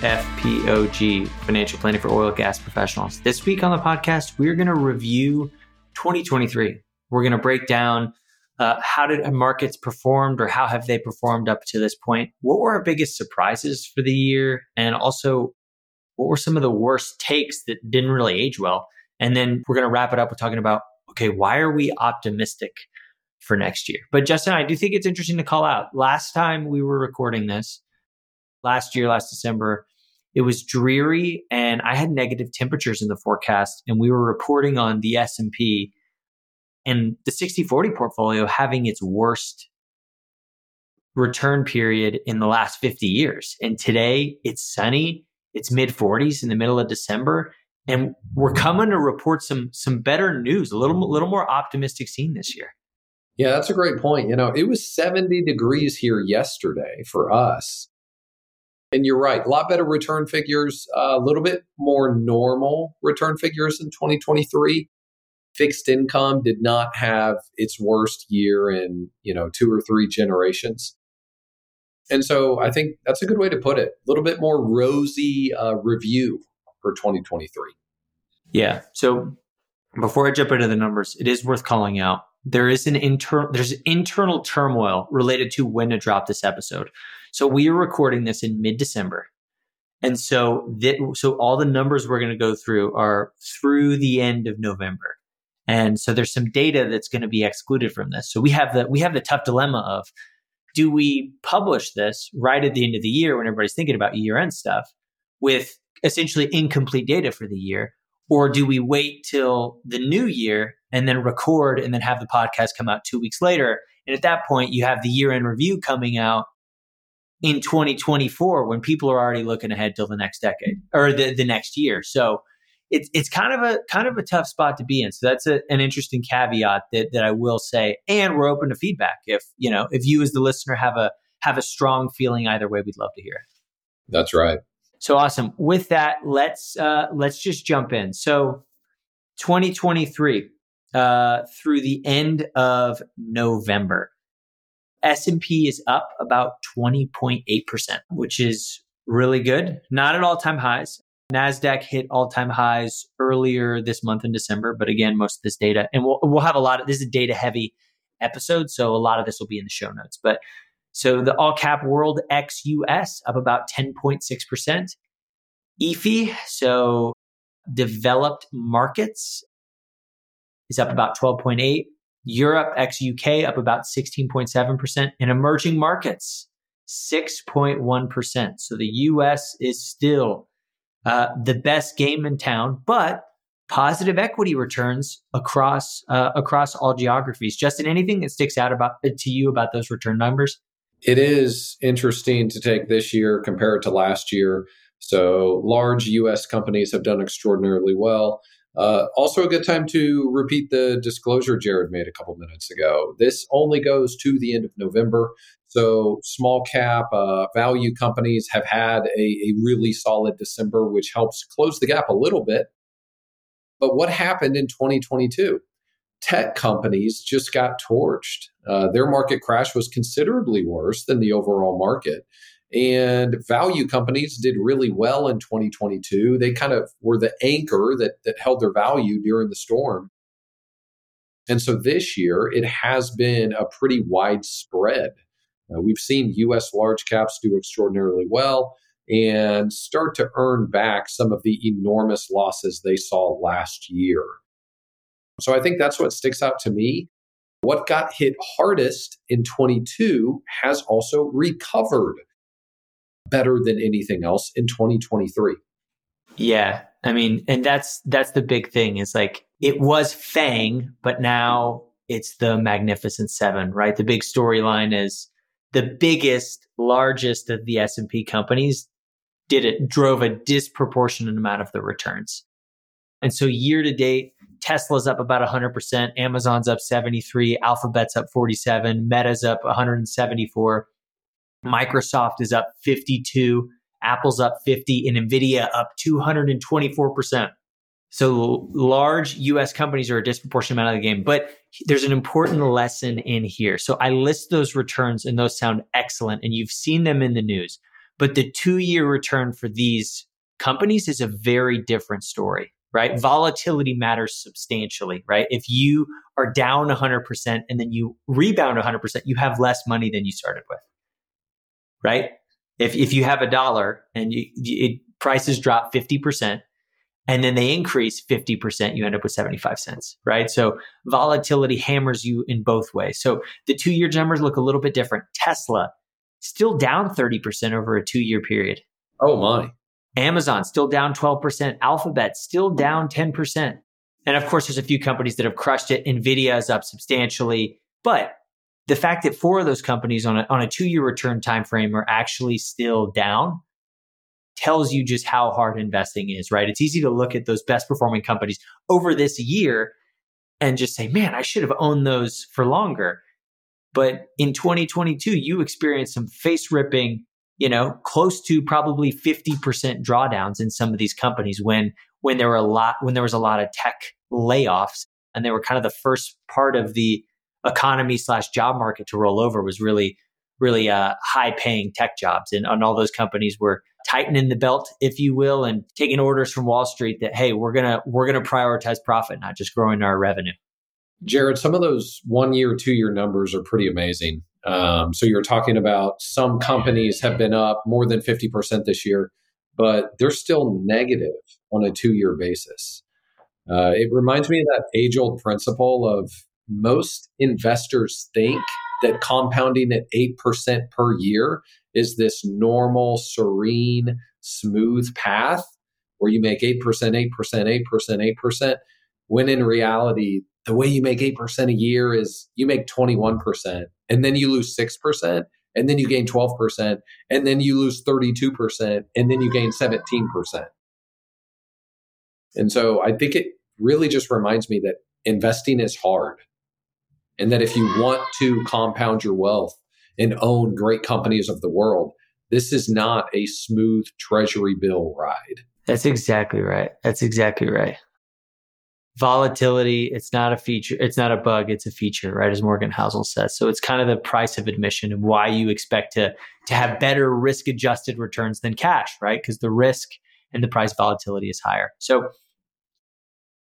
FPOG, Financial Planning for Oil and Gas Professionals. This week on the podcast, we're going to review 2023. We're going to break down uh, how did markets performed or how have they performed up to this point? What were our biggest surprises for the year? And also, what were some of the worst takes that didn't really age well? And then we're going to wrap it up with talking about, okay, why are we optimistic for next year? But Justin, I do think it's interesting to call out. Last time we were recording this, last year, last December, it was dreary and I had negative temperatures in the forecast and we were reporting on the S&P and the 60/40 portfolio having its worst return period in the last 50 years. And today it's sunny, it's mid 40s in the middle of December and we're coming to report some some better news, a little little more optimistic scene this year. Yeah, that's a great point. You know, it was 70 degrees here yesterday for us. And you're right, a lot better return figures, a little bit more normal return figures in 2023. Fixed income did not have its worst year in, you know, two or three generations. And so I think that's a good way to put it. A little bit more rosy uh, review for 2023. Yeah. So before I jump into the numbers, it is worth calling out there is an internal there's internal turmoil related to when to drop this episode. So we are recording this in mid December. And so that, so all the numbers we're going to go through are through the end of November. And so there's some data that's going to be excluded from this. So we have the we have the tough dilemma of do we publish this right at the end of the year when everybody's thinking about year end stuff with essentially incomplete data for the year or do we wait till the new year and then record and then have the podcast come out 2 weeks later and at that point you have the year end review coming out in 2024 when people are already looking ahead till the next decade or the, the next year. So it's it's kind of a kind of a tough spot to be in. So that's a, an interesting caveat that that I will say. And we're open to feedback. If you know, if you as the listener have a have a strong feeling either way, we'd love to hear it. That's right. So awesome. With that, let's uh, let's just jump in. So 2023 uh, through the end of November. S&P is up about 20.8%, which is really good. Not at all-time highs. Nasdaq hit all-time highs earlier this month in December, but again, most of this data and we'll we'll have a lot of this is a data heavy episode, so a lot of this will be in the show notes. But so the all cap world ex US up about 10.6%. EAFE, so developed markets is up about 12.8. Europe ex UK up about 16.7%, and emerging markets 6.1%. So the US is still uh, the best game in town, but positive equity returns across uh, across all geographies. Justin, anything that sticks out about to you about those return numbers? It is interesting to take this year compared to last year. So large U.S. companies have done extraordinarily well. Uh, also, a good time to repeat the disclosure Jared made a couple minutes ago. This only goes to the end of November. So, small cap uh, value companies have had a, a really solid December, which helps close the gap a little bit. But what happened in 2022? Tech companies just got torched. Uh, their market crash was considerably worse than the overall market. And value companies did really well in 2022. They kind of were the anchor that, that held their value during the storm. And so this year, it has been a pretty widespread. Uh, we've seen US large caps do extraordinarily well and start to earn back some of the enormous losses they saw last year. So I think that's what sticks out to me. What got hit hardest in 22 has also recovered better than anything else in 2023. Yeah. I mean, and that's that's the big thing is like it was Fang, but now it's the Magnificent 7, right? The big storyline is the biggest, largest of the S&P companies did it drove a disproportionate amount of the returns. And so year to date, Tesla's up about 100%, Amazon's up 73, Alphabet's up 47, Meta's up 174, Microsoft is up 52, Apple's up 50, and Nvidia up 224%. So large US companies are a disproportionate amount of the game, but there's an important lesson in here. So I list those returns and those sound excellent and you've seen them in the news. But the 2-year return for these companies is a very different story, right? Volatility matters substantially, right? If you are down 100% and then you rebound 100%, you have less money than you started with. Right? If if you have a dollar and you, it, prices drop 50%, and then they increase 50%, you end up with 75 cents, right? So volatility hammers you in both ways. So the two year numbers look a little bit different. Tesla still down 30% over a two year period. Oh my. Amazon still down 12%. Alphabet still down 10%. And of course, there's a few companies that have crushed it. Nvidia is up substantially. But the fact that four of those companies on a, on a two year return time frame are actually still down tells you just how hard investing is, right? It's easy to look at those best performing companies over this year and just say, man, I should have owned those for longer. But in 2022, you experienced some face ripping, you know, close to probably 50% drawdowns in some of these companies when when there were a lot when there was a lot of tech layoffs and they were kind of the first part of the economy slash job market to roll over was really really uh, high paying tech jobs and, and all those companies were tightening the belt if you will and taking orders from wall street that hey we're gonna we're gonna prioritize profit not just growing our revenue Jared, some of those one year, two year numbers are pretty amazing. Um, so you're talking about some companies have been up more than 50% this year, but they're still negative on a two year basis. Uh, it reminds me of that age old principle of most investors think that compounding at 8% per year is this normal, serene, smooth path where you make 8%, 8%, 8%, 8%, when in reality, the way you make 8% a year is you make 21% and then you lose 6% and then you gain 12% and then you lose 32% and then you gain 17%. And so I think it really just reminds me that investing is hard and that if you want to compound your wealth and own great companies of the world, this is not a smooth treasury bill ride. That's exactly right. That's exactly right volatility it's not a feature it's not a bug it's a feature right as morgan housel says so it's kind of the price of admission and why you expect to to have better risk adjusted returns than cash right because the risk and the price volatility is higher so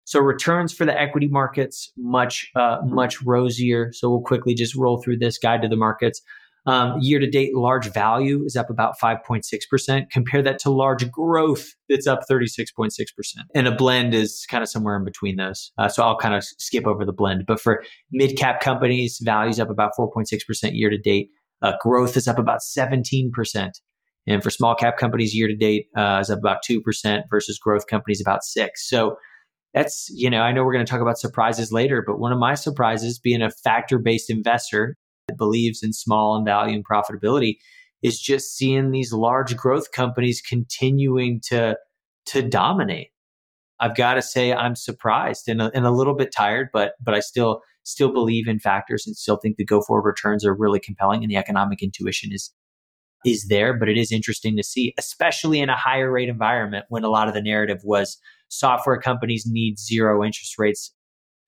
so returns for the equity markets much uh, much rosier so we'll quickly just roll through this guide to the markets um, year to date, large value is up about 5.6%. Compare that to large growth that's up 36.6%. And a blend is kind of somewhere in between those. Uh, so I'll kind of skip over the blend. But for mid cap companies, value's up about 4.6% year to date. Uh, growth is up about 17%. And for small cap companies, year to date uh, is up about 2% versus growth companies about 6 So that's, you know, I know we're going to talk about surprises later, but one of my surprises being a factor based investor that believes in small and value and profitability is just seeing these large growth companies continuing to to dominate. I've got to say I'm surprised and a, and a little bit tired, but but I still still believe in factors and still think the go forward returns are really compelling and the economic intuition is is there. But it is interesting to see, especially in a higher rate environment when a lot of the narrative was software companies need zero interest rates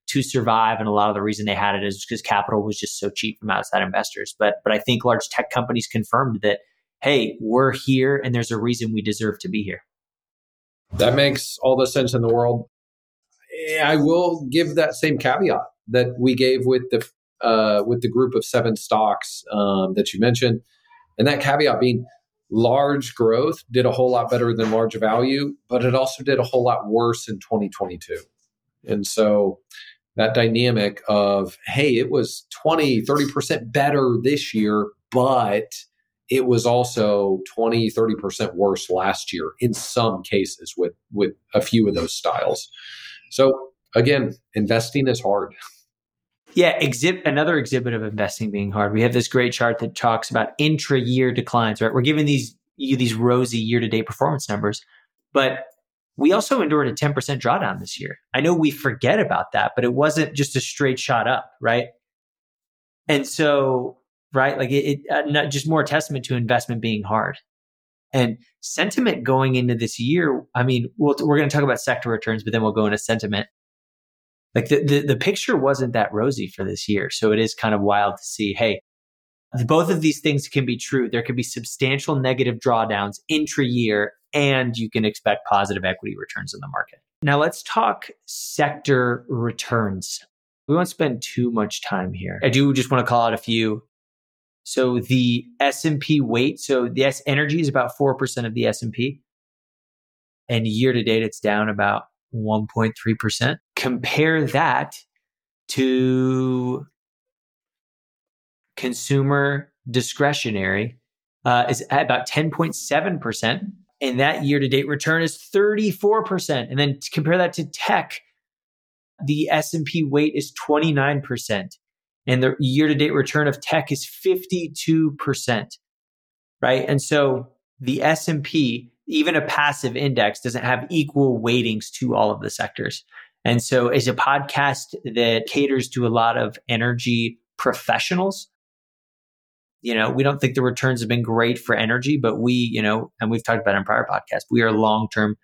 to survive. And a lot of the reason they had it is because capital was just so cheap from outside investors. But but I think large tech companies confirmed that, hey, we're here and there's a reason we deserve to be here. That makes all the sense in the world. I will give that same caveat that we gave with the uh, with the group of seven stocks um, that you mentioned, and that caveat being large growth did a whole lot better than large value, but it also did a whole lot worse in 2022. And so that dynamic of, hey, it was 20, 30% better this year, but it was also 20, 30% worse last year in some cases with, with a few of those styles. So again, investing is hard. Yeah, exhibit another exhibit of investing being hard. We have this great chart that talks about intra-year declines, right? We're giving these you these rosy year-to-date performance numbers, but we also endured a 10% drawdown this year. I know we forget about that, but it wasn't just a straight shot up, right? And so, right, like it, it uh, not just more testament to investment being hard. And sentiment going into this year, I mean, we'll, we're going to talk about sector returns, but then we'll go into sentiment. Like the, the, the picture wasn't that rosy for this year. So it is kind of wild to see, hey, both of these things can be true. There could be substantial negative drawdowns intra year, and you can expect positive equity returns in the market. Now let's talk sector returns. We won't spend too much time here. I do just want to call out a few. So the S&P weight, so the S energy is about 4% of the S&P. And year to date it's down about 1.3%. Compare that to consumer discretionary uh, is at about 10.7%. And that year to date return is 34%. And then compare that to tech, the S&P weight is 29%. And the year to date return of tech is 52%. Right. And so the S&P, even a passive index doesn't have equal weightings to all of the sectors. And so as a podcast that caters to a lot of energy professionals, you know, we don't think the returns have been great for energy, but we, you know, and we've talked about in prior podcasts, we are long term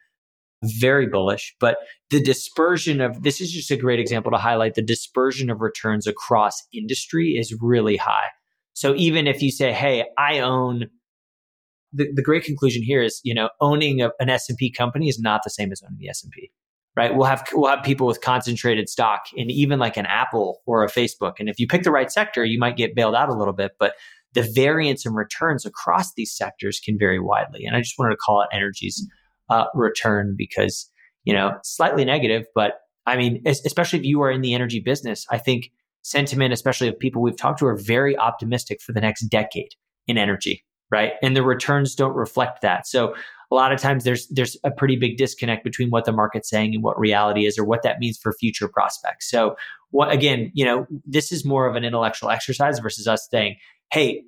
very bullish. But the dispersion of this is just a great example to highlight the dispersion of returns across industry is really high. So even if you say, hey, I own the, the great conclusion here is, you know, owning a, an S&P company is not the same as owning the S&P right? We'll have we'll have people with concentrated stock in even like an Apple or a Facebook. And if you pick the right sector, you might get bailed out a little bit, but the variance in returns across these sectors can vary widely. And I just wanted to call out energy's uh, return because, you know, slightly negative, but I mean, especially if you are in the energy business, I think sentiment, especially of people we've talked to, are very optimistic for the next decade in energy, right? And the returns don't reflect that. So a lot of times there's there's a pretty big disconnect between what the market's saying and what reality is or what that means for future prospects. So what again, you know, this is more of an intellectual exercise versus us saying, hey,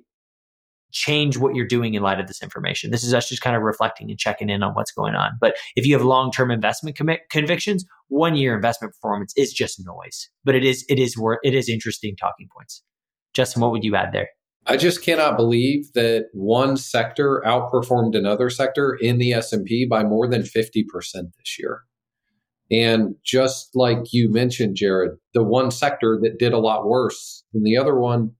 change what you're doing in light of this information. This is us just kind of reflecting and checking in on what's going on. But if you have long-term investment commit convictions, one year investment performance is just noise. But it is it is worth it is interesting talking points. Justin, what would you add there? I just cannot believe that one sector outperformed another sector in the S&P by more than 50% this year. And just like you mentioned, Jared, the one sector that did a lot worse than the other one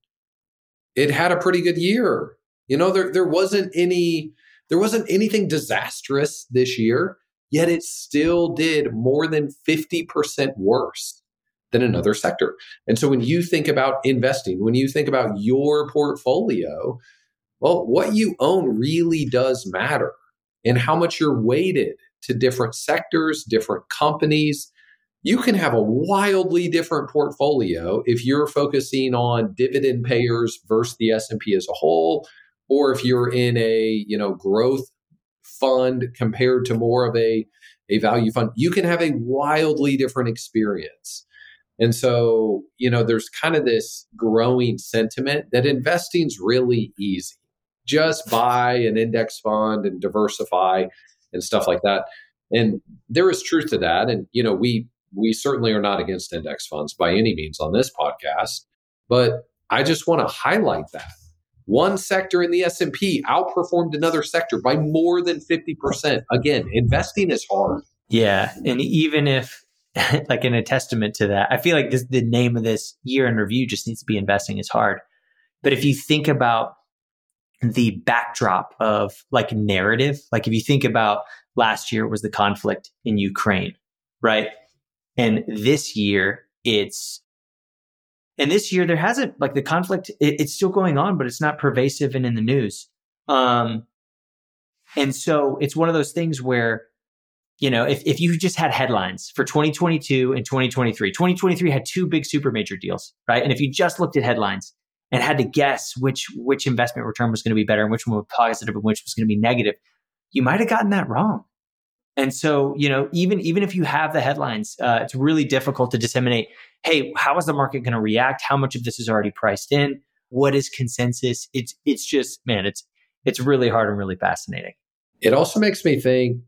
it had a pretty good year. You know, there there wasn't any there wasn't anything disastrous this year, yet it still did more than 50% worse than another sector. And so when you think about investing, when you think about your portfolio, well, what you own really does matter and how much you're weighted to different sectors, different companies, you can have a wildly different portfolio if you're focusing on dividend payers versus the S&P as a whole or if you're in a, you know, growth fund compared to more of a a value fund, you can have a wildly different experience. And so, you know, there's kind of this growing sentiment that investing's really easy. Just buy an index fund and diversify and stuff like that. And there is truth to that. And, you know, we we certainly are not against index funds by any means on this podcast, but I just want to highlight that one sector in the S&P outperformed another sector by more than 50%. Again, investing is hard. Yeah, and even if like in a testament to that, I feel like this, the name of this year in review just needs to be investing is hard. But if you think about the backdrop of like narrative, like if you think about last year was the conflict in Ukraine, right? And this year, it's and this year there hasn't like the conflict. It, it's still going on, but it's not pervasive and in the news. Um, and so it's one of those things where you know if if you just had headlines for 2022 and 2023, 2023 had two big super major deals, right? And if you just looked at headlines and had to guess which which investment return was going to be better and which one was positive and which was going to be negative, you might have gotten that wrong. And so, you know, even even if you have the headlines, uh, it's really difficult to disseminate. Hey, how is the market going to react? How much of this is already priced in? What is consensus? It's it's just man, it's it's really hard and really fascinating. It also makes me think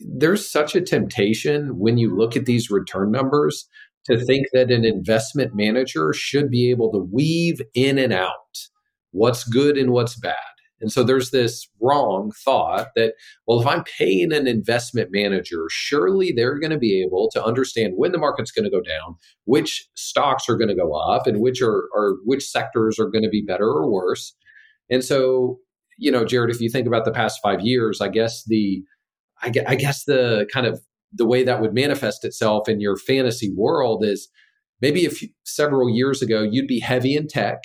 there's such a temptation when you look at these return numbers to think that an investment manager should be able to weave in and out what's good and what's bad. And so there's this wrong thought that, well, if I'm paying an investment manager, surely they're going to be able to understand when the market's going to go down, which stocks are going to go up, and which are, are which sectors are going to be better or worse. And so, you know, Jared, if you think about the past five years, I guess the I I guess the kind of the way that would manifest itself in your fantasy world is maybe few, several years ago you'd be heavy in tech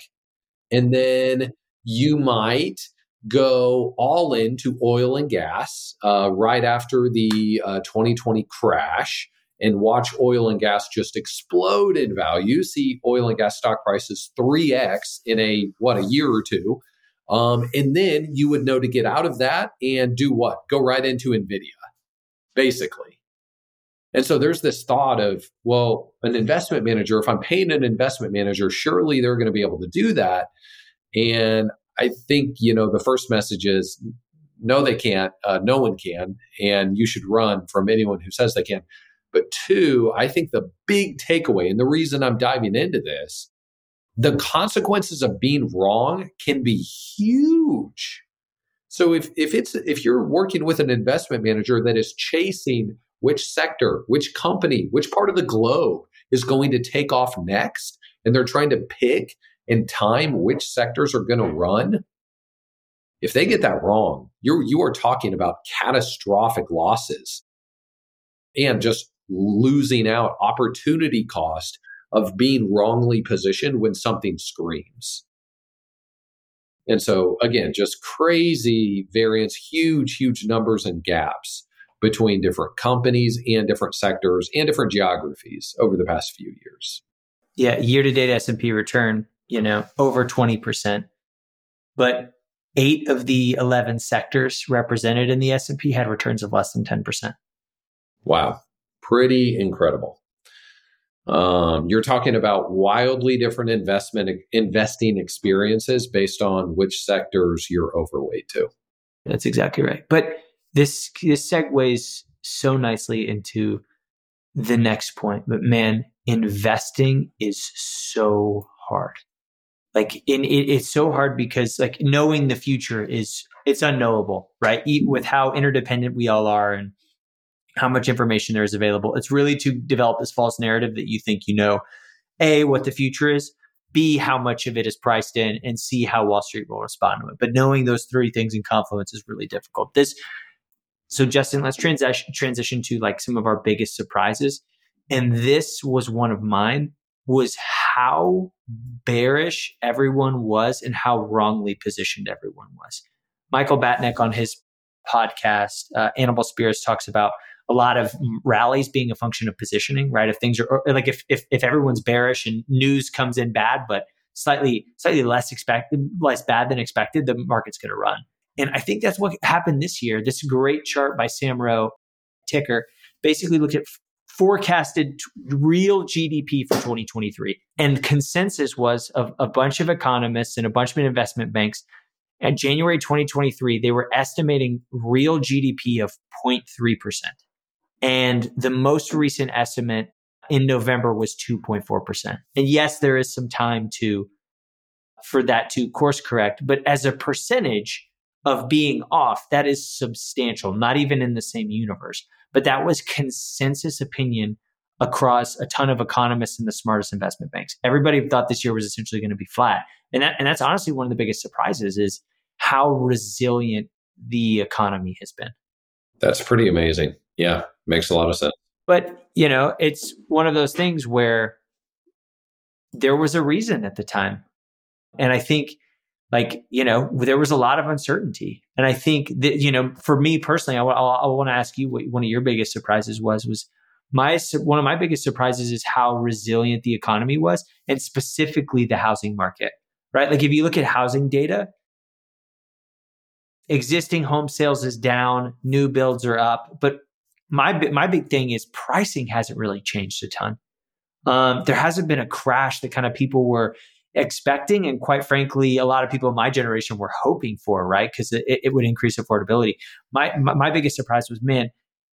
and then you might go all into oil and gas uh, right after the uh, 2020 crash and watch oil and gas just explode in value. See oil and gas stock prices 3x in a what a year or two um, and then you would know to get out of that and do what? Go right into NVIDIA, basically. And so there's this thought of, well, an investment manager, if I'm paying an investment manager, surely they're going to be able to do that. And I think, you know, the first message is no, they can't. Uh, no one can. And you should run from anyone who says they can. But two, I think the big takeaway, and the reason I'm diving into this the consequences of being wrong can be huge. So if if it's if you're working with an investment manager that is chasing which sector, which company, which part of the globe is going to take off next and they're trying to pick and time which sectors are going to run, if they get that wrong, you're you are talking about catastrophic losses and just losing out opportunity cost of being wrongly positioned when something screams. And so, again, just crazy variance, huge, huge numbers and gaps between different companies and different sectors and different geographies over the past few years. Yeah, year to date S&P return, you know, over 20%. But 8 of the 11 sectors represented in the S&P had returns of less than 10%. Wow. Pretty incredible. Um, you're talking about wildly different investment investing experiences based on which sectors you're overweight to. That's exactly right. But this this segues so nicely into the next point. But man, investing is so hard. Like in it, it's so hard because like knowing the future is it's unknowable, right? With how interdependent we all are and how much information there is available. It's really to develop this false narrative that you think you know A, what the future is, B, how much of it is priced in, and C, how Wall Street will respond to it. But knowing those three things in confluence is really difficult. This so Justin, let's transition transition to like some of our biggest surprises. And this was one of mine was how bearish everyone was and how wrongly positioned everyone was. Michael Batnick on his podcast, uh, Animal Spirits, talks about a lot of rallies being a function of positioning, right? If things are like if if if everyone's bearish and news comes in bad, but slightly slightly less expected, less bad than expected, the market's going to run. And I think that's what happened this year. This great chart by Sam Ro, TKer, basically looked at forecasted real GDP for 2023. And consensus was of a bunch of economists and a bunch of investment banks at January 2023, they were estimating real GDP of 0.3%. And the most recent estimate in November was 2.4%. And yes, there is some time to for that to course correct, but as a percentage of being off, that is substantial, not even in the same universe. But that was consensus opinion across a ton of economists and the smartest investment banks. Everybody thought this year was essentially going to be flat. And that and that's honestly one of the biggest surprises is how resilient the economy has been. That's pretty amazing. Yeah, makes a lot of sense. But, you know, it's one of those things where there was a reason at the time. And I think, like, you know, there was a lot of uncertainty. And I think that, you know, for me personally, I, want to ask you what one of your biggest surprises was, was my, one of my biggest surprises is how resilient the economy was and specifically the housing market, right? Like, if you look at housing data, existing home sales is down, new builds are up, but my my big thing is pricing hasn't really changed a ton. Um, there hasn't been a crash that kind of people were expecting, and quite frankly, a lot of people in my generation were hoping for, right? Because it, it, would increase affordability. My, my, my biggest surprise was, man,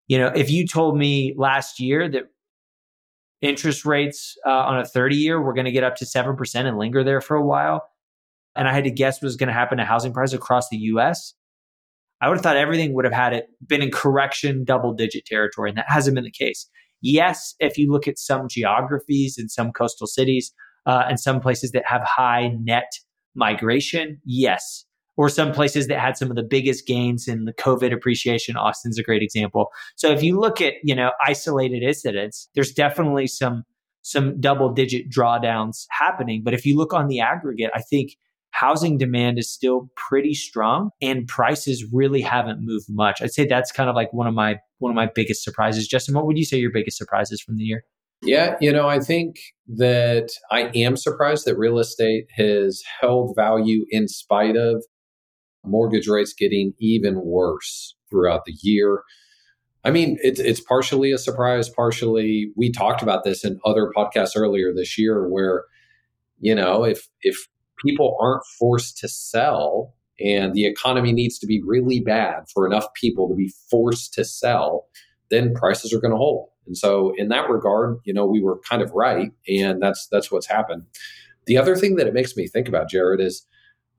You know, if you told me last year that interest rates uh, on a 30 year were going to get up to 7% and linger there for a while, and I had to guess what was going to happen to housing prices across the US, I would have thought everything would have had it been in correction double digit territory. And that hasn't been the case. Yes, if you look at some geographies and some coastal cities uh, and some places that have high net migration, yes. Or some places that had some of the biggest gains in the COVID appreciation. Austin's a great example. So if you look at, you know, isolated incidents, there's definitely some some double digit drawdowns happening. But if you look on the aggregate, I think housing demand is still pretty strong and prices really haven't moved much. I'd say that's kind of like one of my one of my biggest surprises. Justin, what would you say your biggest surprises from the year? Yeah, you know, I think that I am surprised that real estate has held value in spite of mortgage rates getting even worse throughout the year. I mean, it's it's partially a surprise, partially we talked about this in other podcasts earlier this year where you know, if if people aren't forced to sell and the economy needs to be really bad for enough people to be forced to sell, then prices are going to hold. And so in that regard, you know, we were kind of right and that's that's what's happened. The other thing that it makes me think about Jared is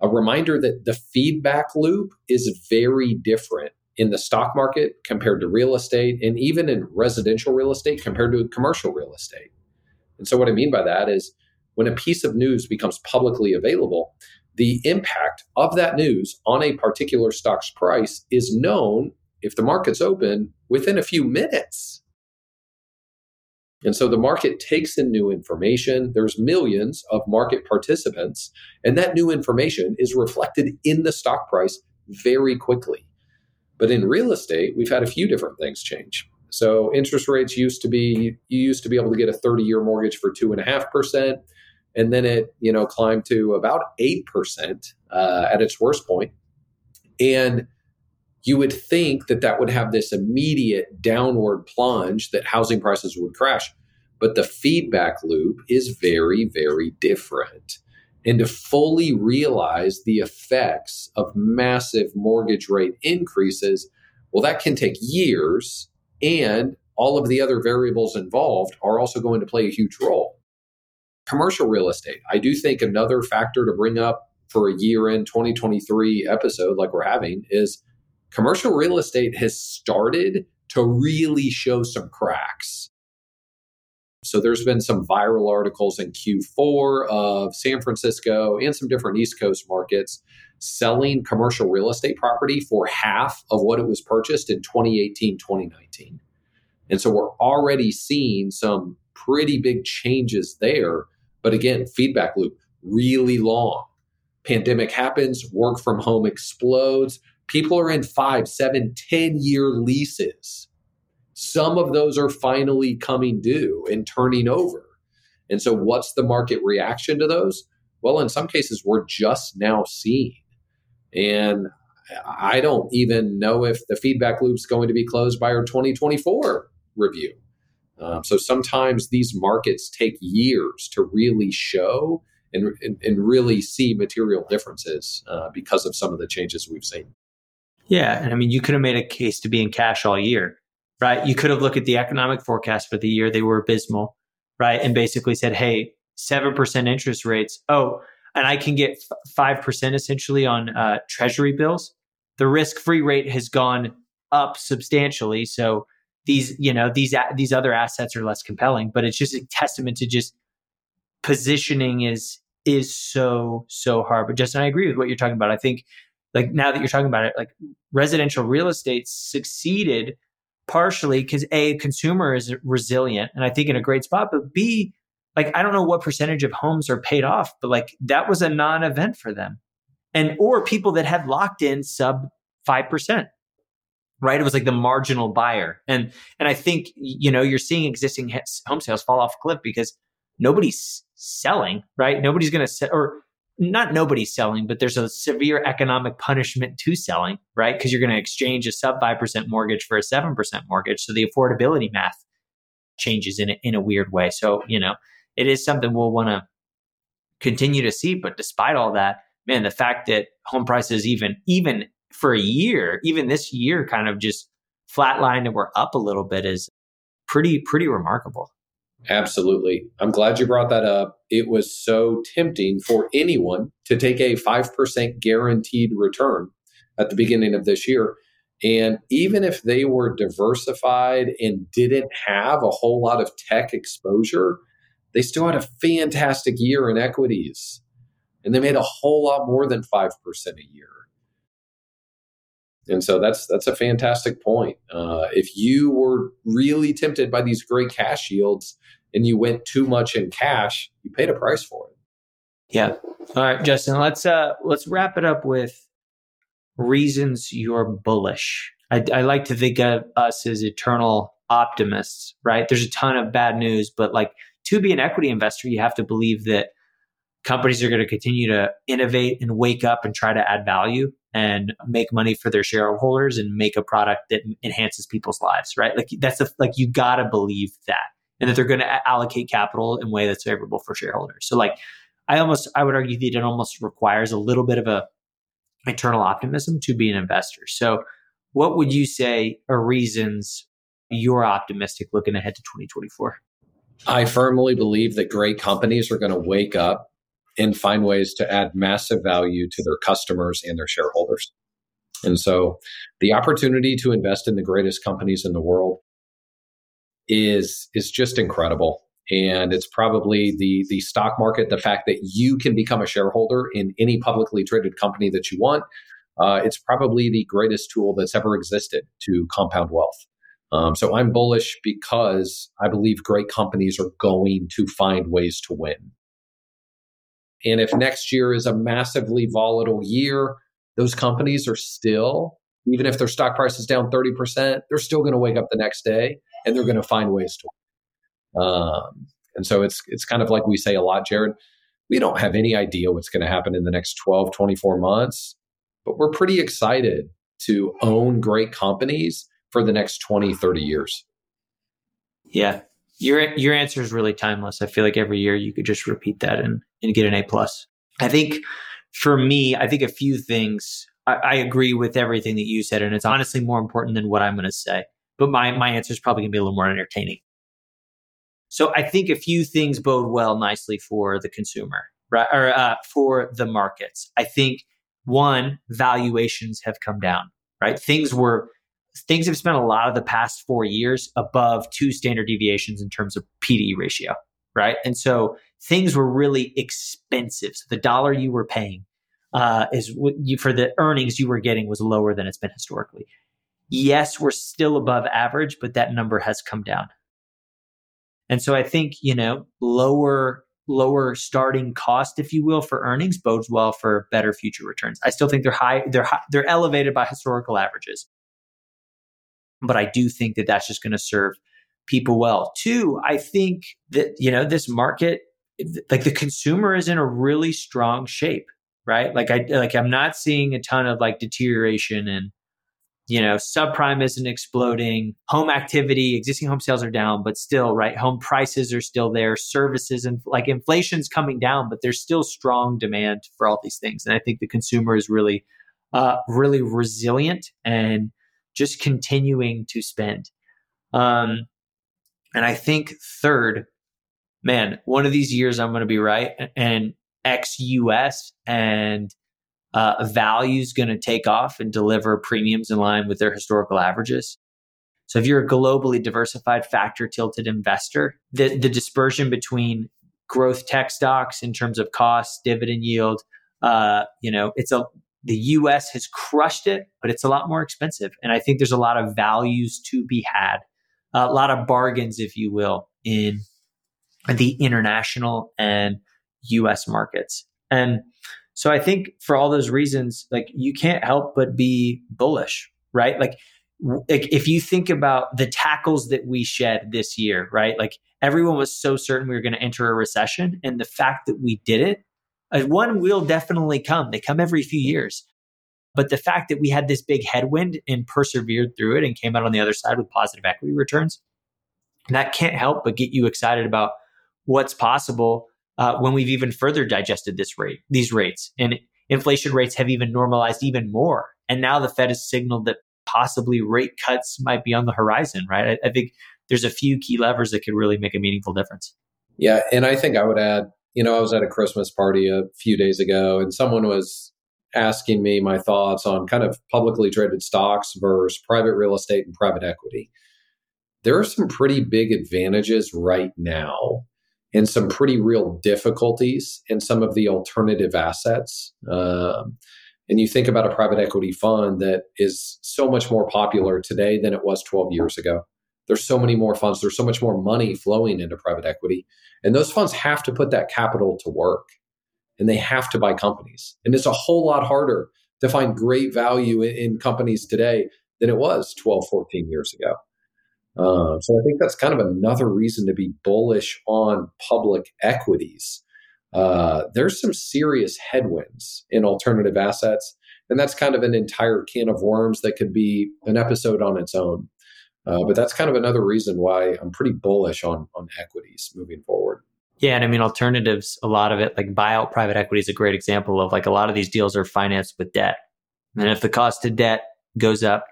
a reminder that the feedback loop is very different in the stock market compared to real estate and even in residential real estate compared to commercial real estate. And so what I mean by that is when a piece of news becomes publicly available, the impact of that news on a particular stock's price is known if the market's open within a few minutes. And so the market takes in new information. There's millions of market participants, and that new information is reflected in the stock price very quickly. But in real estate, we've had a few different things change. So interest rates used to be you used to be able to get a 30 year mortgage for two and a half percent and then it you know climbed to about 8% uh, at its worst point. And you would think that that would have this immediate downward plunge that housing prices would crash. But the feedback loop is very very different. And to fully realize the effects of massive mortgage rate increases well that can take years and all of the other variables involved are also going to play a huge role commercial real estate. I do think another factor to bring up for a year in 2023 episode like we're having is commercial real estate has started to really show some cracks. So there's been some viral articles in Q4 of San Francisco and some different East Coast markets selling commercial real estate property for half of what it was purchased in 2018, 2019. And so we're already seeing some pretty big changes there but again, feedback loop, really long. Pandemic happens, work from home explodes. People are in five, seven, ten year leases. Some of those are finally coming due and turning over. And so, what's the market reaction to those? Well, in some cases, we're just now seeing. And I don't even know if the feedback loop's going to be closed by our 2024 review. Um, so sometimes these markets take years to really show and, and, and really see material differences uh, because of some of the changes we've seen. Yeah. And I mean, you could have made a case to be in cash all year, right? You could have looked at the economic forecast for the year, they were abysmal, right? And basically said, hey, 7% interest rates. Oh, and I can get 5% essentially on uh, treasury bills. The risk free rate has gone up substantially. So these you know these these other assets are less compelling but it's just a testament to just positioning is is so so hard. But justin i agree with what you're talking about. I think like now that you're talking about it like residential real estate succeeded partially because a consumer is resilient and i think in a great spot but b like i don't know what percentage of homes are paid off but like that was a non-event for them. And or people that had locked in sub 5% right? It was like the marginal buyer. And, and I think, you know, you're seeing existing home sales fall off a cliff because nobody's selling, right? Nobody's going to sell, or not nobody's selling, but there's a severe economic punishment to selling, right? Because you're going to exchange a sub 5% mortgage for a 7% mortgage. So the affordability math changes in a, in a weird way. So, you know, it is something we'll want to continue to see. But despite all that, man, the fact that home prices even, even for a year, even this year, kind of just flatlined and we're up a little bit is pretty, pretty remarkable. Absolutely. I'm glad you brought that up. It was so tempting for anyone to take a 5% guaranteed return at the beginning of this year. And even if they were diversified and didn't have a whole lot of tech exposure, they still had a fantastic year in equities. And they made a whole lot more than 5% a year. And so that's that's a fantastic point. Uh, if you were really tempted by these great cash yields and you went too much in cash, you paid a price for it. Yeah. All right, Justin. Let's uh let's wrap it up with reasons you're bullish. I, I like to think of us as eternal optimists, right? There's a ton of bad news, but like to be an equity investor, you have to believe that companies are going to continue to innovate and wake up and try to add value and make money for their shareholders and make a product that enhances people's lives, right? Like that's a, like you got to believe that and that they're going to allocate capital in a way that's favorable for shareholders. So like I almost I would argue that it almost requires a little bit of a eternal optimism to be an investor. So what would you say are reasons you're optimistic looking ahead to 2024? I firmly believe that great companies are going to wake up and find ways to add massive value to their customers and their shareholders. And so the opportunity to invest in the greatest companies in the world is is just incredible. And it's probably the the stock market, the fact that you can become a shareholder in any publicly traded company that you want. Uh, it's probably the greatest tool that's ever existed to compound wealth. Um, so I'm bullish because I believe great companies are going to find ways to win. And if next year is a massively volatile year, those companies are still, even if their stock price is down 30%, they're still going to wake up the next day and they're going to find ways to. Um, and so it's it's kind of like we say a lot, Jared. We don't have any idea what's going to happen in the next 12, 24 months, but we're pretty excited to own great companies for the next 20, 30 years. Yeah. Your your answer is really timeless. I feel like every year you could just repeat that and, and get an A plus. I think for me, I think a few things I, I agree with everything that you said, and it's honestly more important than what I'm gonna say. But my my answer is probably gonna be a little more entertaining. So I think a few things bode well nicely for the consumer, right? Or uh, for the markets. I think one, valuations have come down, right? Things were things have spent a lot of the past four years above two standard deviations in terms of PE ratio, right? And so things were really expensive. So the dollar you were paying uh, is what you, for the earnings you were getting was lower than it's been historically. Yes, we're still above average, but that number has come down. And so I think, you know, lower lower starting cost, if you will, for earnings bodes well for better future returns. I still think they're high, they're high, they're elevated by historical averages, but I do think that that's just going to serve people well. Two, I think that you know this market, like the consumer, is in a really strong shape, right? Like I like I'm not seeing a ton of like deterioration and you know, subprime isn't exploding. Home activity, existing home sales are down, but still, right? Home prices are still there. Services and like inflation's coming down, but there's still strong demand for all these things. And I think the consumer is really, uh, really resilient and just continuing to spend. Um, and I think third, man, one of these years I'm going to be right and ex US and uh, value is going to take off and deliver premiums in line with their historical averages. So if you're a globally diversified factor tilted investor, the, the dispersion between growth tech stocks in terms of cost, dividend yield, uh, you know, it's a the US has crushed it, but it's a lot more expensive. And I think there's a lot of values to be had, a lot of bargains, if you will, in the international and US markets. And so I think for all those reasons, like you can't help but be bullish, right? Like, like if you think about the tackles that we shed this year, right? Like everyone was so certain we were going to enter a recession, and the fact that we did it, one will definitely come. They come every few years. But the fact that we had this big headwind and persevered through it and came out on the other side with positive equity returns, that can't help but get you excited about what's possible uh, when we've even further digested this rate, these rates, and inflation rates have even normalized even more. And now the Fed has signaled that possibly rate cuts might be on the horizon, right? I, I think there's a few key levers that could really make a meaningful difference. Yeah. And I think I would add, you know, I was at a Christmas party a few days ago and someone was asking me my thoughts on kind of publicly traded stocks versus private real estate and private equity. There are some pretty big advantages right now and some pretty real difficulties in some of the alternative assets. Um, and you think about a private equity fund that is so much more popular today than it was 12 years ago. There's so many more funds, there's so much more money flowing into private equity. And those funds have to put that capital to work and they have to buy companies. And it's a whole lot harder to find great value in, in companies today than it was 12, 14 years ago. Um, so I think that's kind of another reason to be bullish on public equities. Uh, there's some serious headwinds in alternative assets, and that's kind of an entire can of worms that could be an episode on its own. Uh, but that's kind of another reason why I'm pretty bullish on on equities moving forward. Yeah, and I mean alternatives. A lot of it, like buyout private equity, is a great example of like a lot of these deals are financed with debt, and if the cost of debt goes up,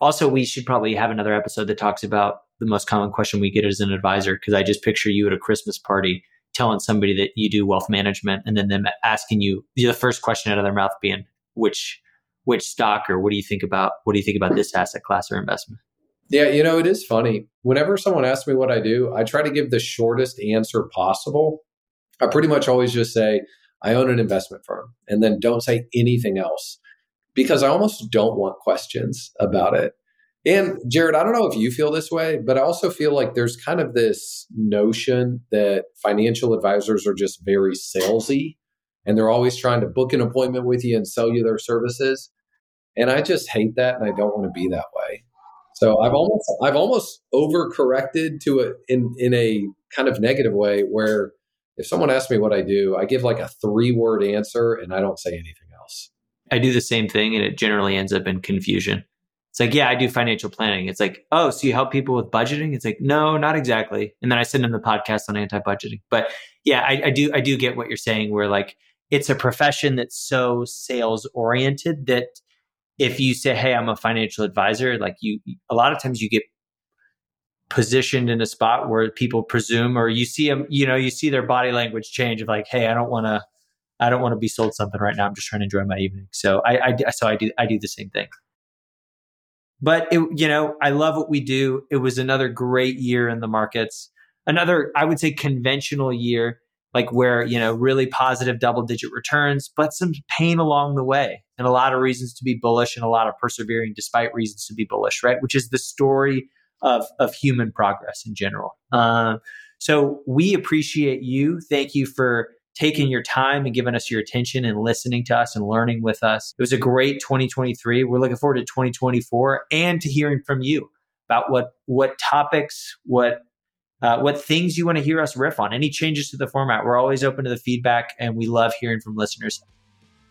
also we should probably have another episode that talks about the most common question we get as an advisor because I just picture you at a Christmas party telling somebody that you do wealth management and then them asking you the first question out of their mouth being which which stock or what do you think about what do you think about this asset class or investment yeah, you know, it is funny. Whenever someone asks me what I do, I try to give the shortest answer possible. I pretty much always just say, I own an investment firm, and then don't say anything else because I almost don't want questions about it. And Jared, I don't know if you feel this way, but I also feel like there's kind of this notion that financial advisors are just very salesy and they're always trying to book an appointment with you and sell you their services. And I just hate that and I don't want to be that way. So I've almost I've almost overcorrected to it in in a kind of negative way where if someone asks me what I do, I give like a three word answer and I don't say anything else. I do the same thing and it generally ends up in confusion. It's like, yeah, I do financial planning. It's like, oh, so you help people with budgeting? It's like, no, not exactly. And then I send them the podcast on anti-budgeting. But yeah, I, I do I do get what you're saying where like it's a profession that's so sales oriented that if you say, "Hey, I'm a financial advisor," like you, a lot of times you get positioned in a spot where people presume, or you see them, you know, you see their body language change of like, "Hey, I don't want to, I don't want to be sold something right now. I'm just trying to enjoy my evening." So I, I, so I do, I do the same thing. But it, you know, I love what we do. It was another great year in the markets. Another, I would say, conventional year like where, you know, really positive double digit returns, but some pain along the way and a lot of reasons to be bullish and a lot of persevering despite reasons to be bullish, right? Which is the story of, of human progress in general. Uh, so we appreciate you. Thank you for taking your time and giving us your attention and listening to us and learning with us. It was a great 2023. We're looking forward to 2024 and to hearing from you about what what topics, what uh, what things you want to hear us riff on, any changes to the format. We're always open to the feedback and we love hearing from listeners.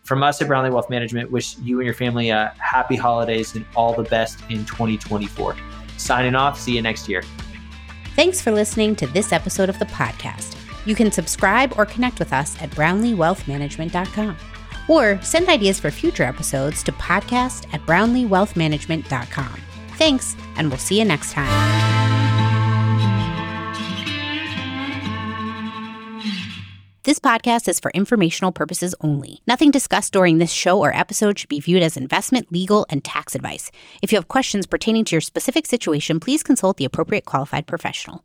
From us at Brownlee Wealth Management, wish you and your family a happy holidays and all the best in 2024. Signing off. See you next year. Thanks for listening to this episode of the podcast. You can subscribe or connect with us at brownleewealthmanagement.com or send ideas for future episodes to podcast at brownleewealthmanagement.com. Thanks, and we'll see you next time. This podcast is for informational purposes only. Nothing discussed during this show or episode should be viewed as investment, legal, and tax advice. If you have questions pertaining to your specific situation, please consult the appropriate qualified professional.